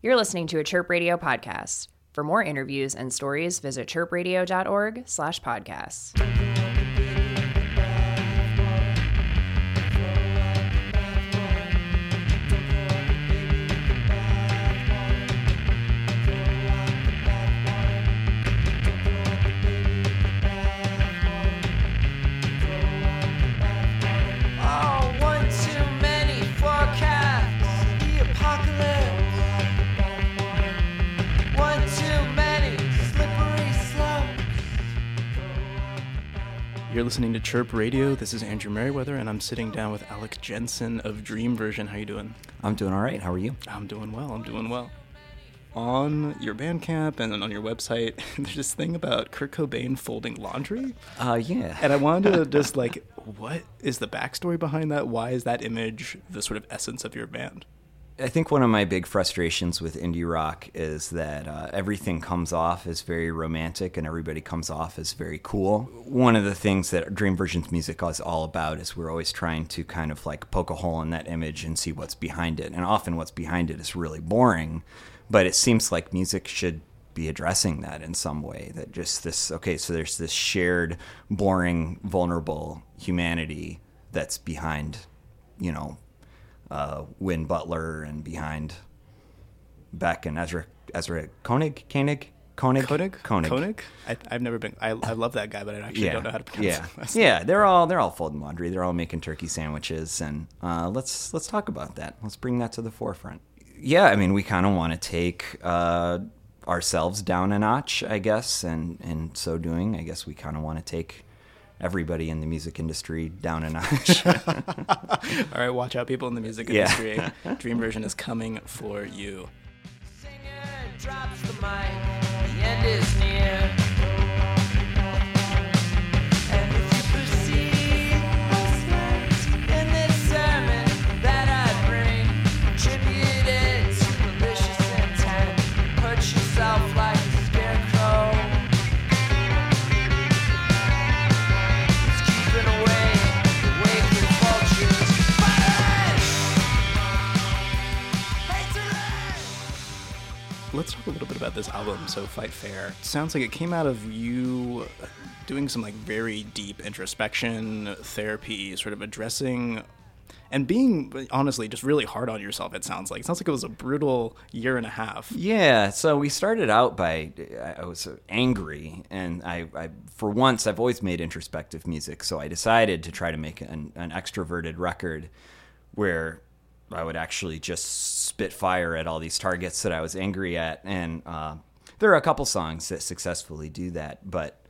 You're listening to a Chirp Radio podcast. For more interviews and stories, visit chirpradio.org slash podcasts. You're listening to Chirp Radio. This is Andrew Meriwether, and I'm sitting down with Alec Jensen of Dream Version. How you doing? I'm doing all right. How are you? I'm doing well. I'm doing well. On your Bandcamp and on your website, there's this thing about Kurt Cobain folding laundry, Uh, yeah. and I wanted to just like, what is the backstory behind that? Why is that image the sort of essence of your band? I think one of my big frustrations with indie rock is that uh, everything comes off as very romantic and everybody comes off as very cool. One of the things that Dream Version's music is all about is we're always trying to kind of like poke a hole in that image and see what's behind it. And often what's behind it is really boring, but it seems like music should be addressing that in some way. That just this, okay, so there's this shared, boring, vulnerable humanity that's behind, you know, uh, Win Butler and behind Beck and Ezra Ezra Koenig Koenig Koenig Koenig? Koenig Koenig? I, I've never been. I, I love that guy, but I actually yeah don't know how to pronounce yeah last yeah they're all they're all folding laundry they're all making turkey sandwiches and uh, let's let's talk about that let's bring that to the forefront yeah I mean we kind of want to take uh, ourselves down a notch I guess and in so doing I guess we kind of want to take everybody in the music industry down a notch All right, watch out, people in the music Yeah. industry. Dream Version is coming for you. Fight Fair. It sounds like it came out of you doing some like very deep introspection, therapy, sort of addressing and being honestly just really hard on yourself. It sounds like it sounds like it was a brutal year and a half. Yeah, so we started out by I was angry, and I, I for once I've always made introspective music, so I decided to try to make an, an extroverted record where I would actually just spit fire at all these targets that I was angry at, and uh, there are a couple songs that successfully do that, but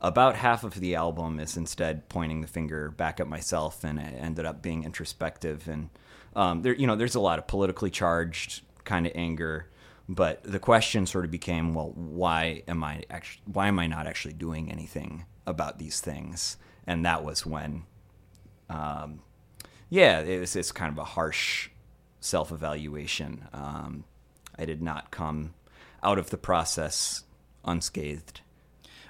about half of the album is instead pointing the finger back at myself, and it ended up being introspective. And um, there, you know, there's a lot of politically charged kind of anger, but the question sort of became, well, why am I actually, why am I not actually doing anything about these things? And that was when, um, yeah, it was it's kind of a harsh self-evaluation. Um, I did not come out of the process unscathed.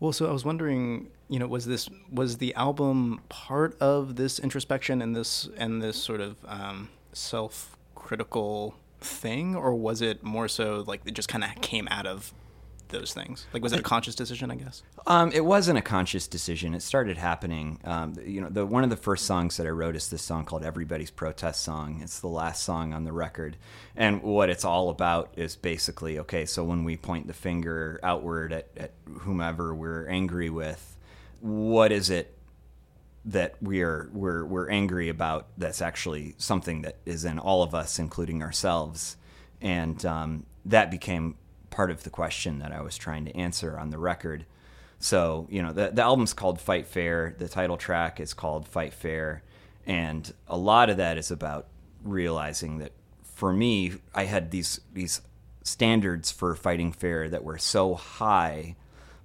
Well, so I was wondering, you know, was this was the album part of this introspection and this and this sort of um, self-critical thing, or was it more so like it just kind of came out of those things? Like, was it a conscious decision? I guess. Um, it wasn't a conscious decision. It started happening. Um, you know, the one of the first songs that I wrote is this song called "Everybody's Protest Song." It's the last song on the record, and what it's all about is basically okay. So when we point the finger outward at, at whomever we're angry with, what is it that we're we're we're angry about? That's actually something that is in all of us, including ourselves, and um, that became part of the question that I was trying to answer on the record. So, you know, the, the album's called Fight Fair. The title track is called Fight Fair. And a lot of that is about realizing that for me, I had these, these standards for fighting fair that were so high.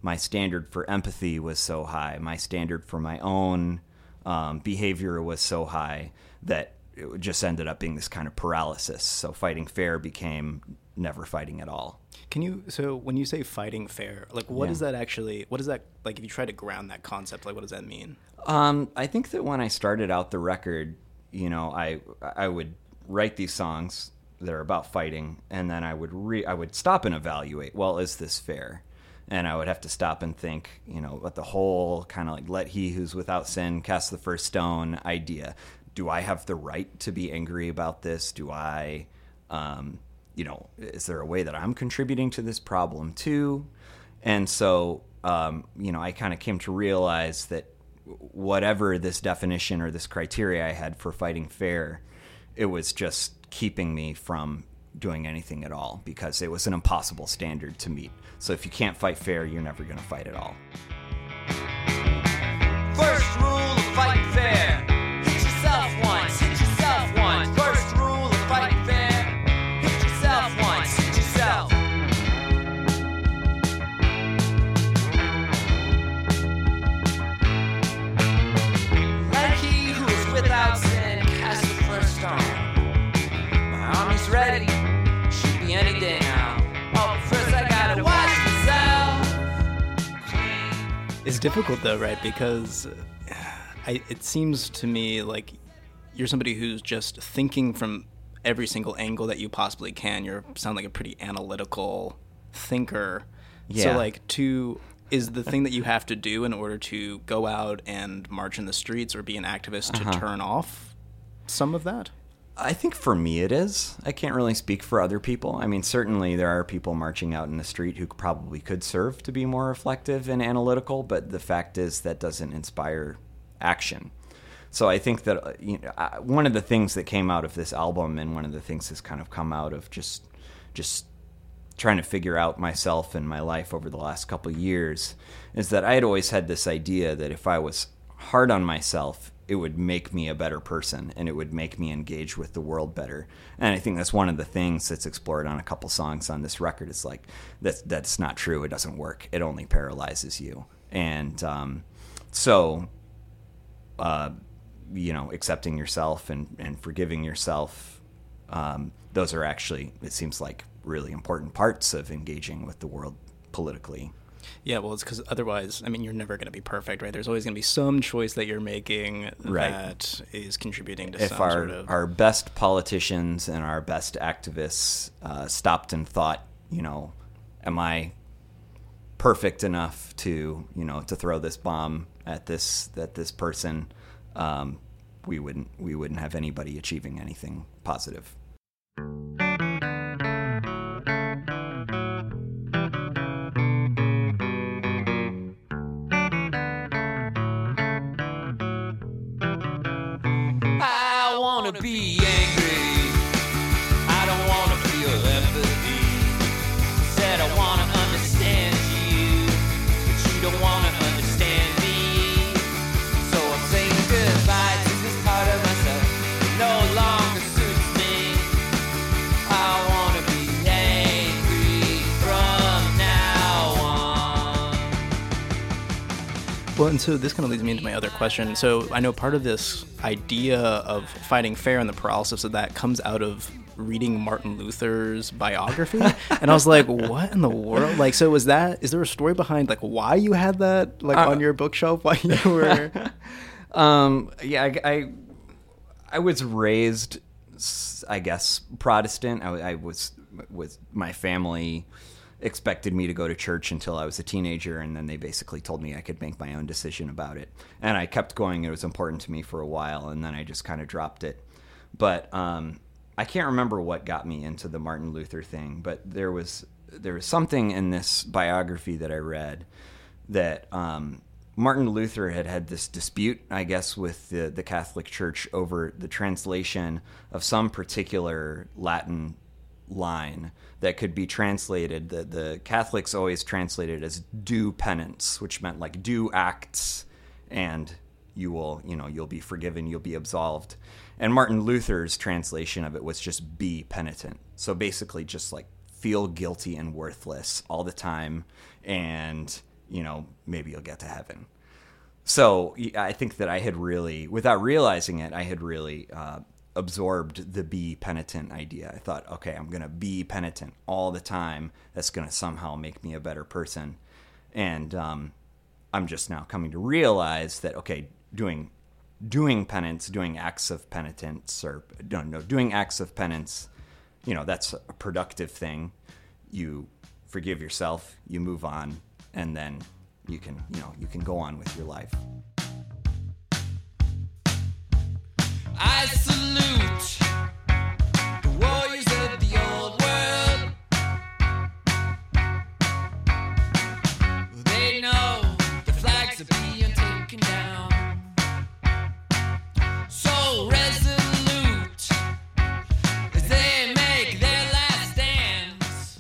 My standard for empathy was so high. My standard for my own um, behavior was so high that it just ended up being this kind of paralysis. So fighting fair became never fighting at all. Can you? So when you say fighting fair, like what Yeah. that actually? What is that like? If you try to ground that concept, like what does that mean? Um, I think that when I started out the record, you know, I I would write these songs that are about fighting, and then I would re I would stop and evaluate. Well, is this fair? And I would have to stop and think, you know, what the whole kind of like let he who's without sin cast the first stone idea. Do I have the right to be angry about this? Do I, um, you know, is there a way that I'm contributing to this problem too? And so, um, you know, I kind of came to realize that whatever this definition or this criteria I had for fighting fair, it was just keeping me from doing anything at all because it was an impossible standard to meet. So if you can't fight fair, you're never going to fight at all. Difficult though, right? Because uh, I, it seems to me like you're somebody who's just thinking from every single angle that you possibly can. You sound like a pretty analytical thinker. Yeah. So like to is the thing that you have to do in order to go out and march in the streets or be an activist to uh-huh. turn off some of that? I think for me it is. I can't really speak for other people. I mean, certainly there are people marching out in the street who probably could serve to be more reflective and analytical, but the fact is that doesn't inspire action. So I think that uh, you know, one of the things that came out of this album, and one of the things that's kind of come out of just just trying to figure out myself and my life over the last couple years, is that I had always had this idea that if I was hard on myself, it would make me a better person and it would make me engage with the world better. And I think that's one of the things that's explored on a couple songs on this record. It's like that's that's not true. It doesn't work. It only paralyzes you. And um, so uh, you know, accepting yourself and, and forgiving yourself, um, those are actually, it seems like, really important parts of engaging with the world politically. Yeah, well, it's because otherwise, I mean, you're never going to be perfect, right? There's always going to be some choice that you're making Right. that is contributing to If some our, sort of. our best politicians and our best activists uh, stopped and thought, you know, am I perfect enough to, you know, to throw this bomb at this at this person? Um, we wouldn't we wouldn't have anybody achieving anything positive. But you Well, and so this kind of leads me into my other question. So I know part of this idea of fighting fair and the paralysis of that comes out of reading Martin Luther's biography, and I was like, "What in the world?" Like, so was that? Is there a story behind like why you had that like Uh, on your bookshelf while you were? Um, yeah, I, I, I was raised, I guess, Protestant. I, I was was my family expected me to go to church until I was a teenager, and then they basically told me I could make my own decision about it. And I kept going; it was important to me for a while, and then I just kind of dropped it. But um, I can't remember what got me into the Martin Luther thing, but there was there was something in this biography that I read that um, Martin Luther had had this dispute, I guess, with the, the Catholic Church over the translation of some particular Latin line that could be translated. The, the Catholics always translated as do penance, which meant like do acts and you will, you know, you'll be forgiven, you'll be absolved. And Martin Luther's translation of it was just be penitent. So basically just like feel guilty and worthless all the time and, you know, maybe you'll get to heaven. So I think that I had really, without realizing it, I had really uh, absorbed the be penitent idea. I thought, okay, I'm going to be penitent all the time. That's going to somehow make me a better person. And um, I'm just now coming to realize that, okay, doing doing penance, doing acts of penitence, or no, no, doing acts of penance you know that's a productive thing. You forgive yourself, you move on, and then you can you know you can go on with your life.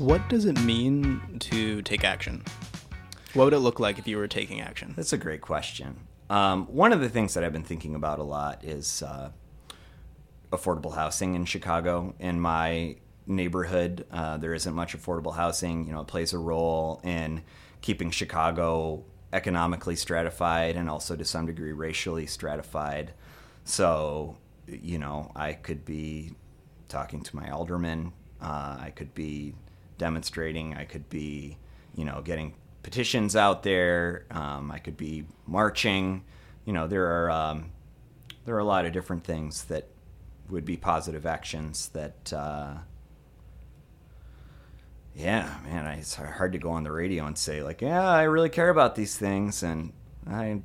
What does it mean to take action? What would it look like if you were taking action? That's a great question. Um, one of the things that I've been thinking about a lot is uh, affordable housing in Chicago. In my neighborhood, uh, there isn't much affordable housing. You know, it plays a role in keeping Chicago economically stratified and also to some degree racially stratified. So, you know, I could be talking to my alderman. Uh, I could be demonstrating. I could be, you know, getting petitions out there. Um, I could be marching. You know, there are um, there are a lot of different things that would be positive actions that. Uh, yeah, man, I, it's hard to go on the radio and say like, yeah, I really care about these things, and I,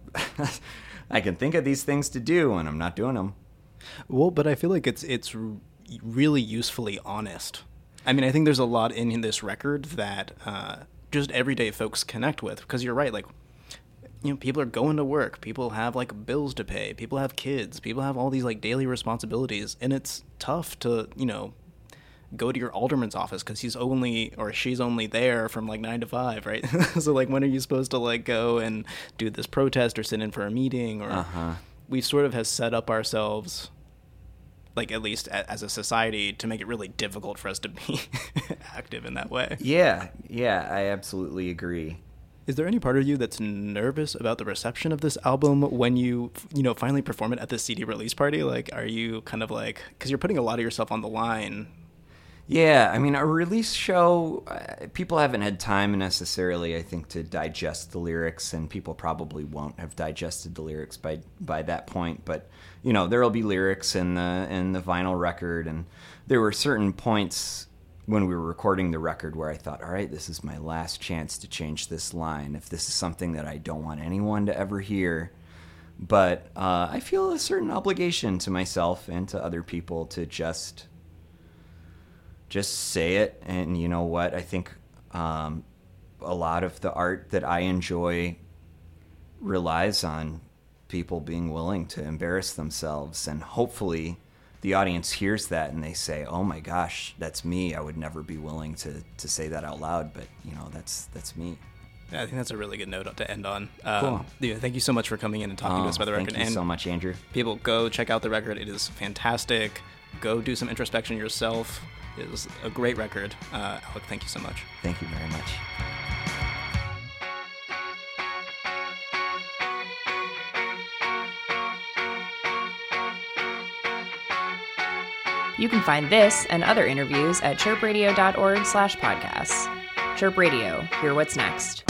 I can think of these things to do, and I'm not doing them. Well, but I feel like it's it's really usefully honest. I mean, I think there's a lot in this record that uh, just everyday folks connect with because you're right. Like, you know, people are going to work. People have like bills to pay. People have kids. People have all these like daily responsibilities, and it's tough to you know go to your alderman's office because he's only or she's only there from like nine to five, right? so like, when are you supposed to like go and do this protest or sit in for a meeting or? Uh-huh. We sort of have set up ourselves like at least as a society to make it really difficult for us to be active in that way. Yeah, yeah, I absolutely agree. Is there any part of you that's nervous about the reception of this album when you you know finally perform it at the CD release party? Like are you kind of like cuz you're putting a lot of yourself on the line. Yeah, I mean, a release show, uh, people haven't had time necessarily, I think, to digest the lyrics, and people probably won't have digested the lyrics by by that point. But you know, there will be lyrics in the in the vinyl record, and there were certain points when we were recording the record where I thought, all right, this is my last chance to change this line. If this is something that I don't want anyone to ever hear, but uh, I feel a certain obligation to myself and to other people to just just say it. And you know what? I think um, a lot of the art that i enjoy relies on people being willing to embarrass themselves and hopefully the audience hears that and they say oh my gosh that's me i would never be willing to, to say that out loud but you know that's that's me Yeah, I think that's a really good note to end on. Um, Cool. yeah, thank you so much for coming in and talking to Oh, us about the record. thank you and so much andrew people go check out the record. It is fantastic. Go do some introspection yourself. It was a great record. Uh, Alec, thank you so much. thank you very much You can find this and other interviews at chirpradio.org slash podcasts. Chirp Radio, hear what's next.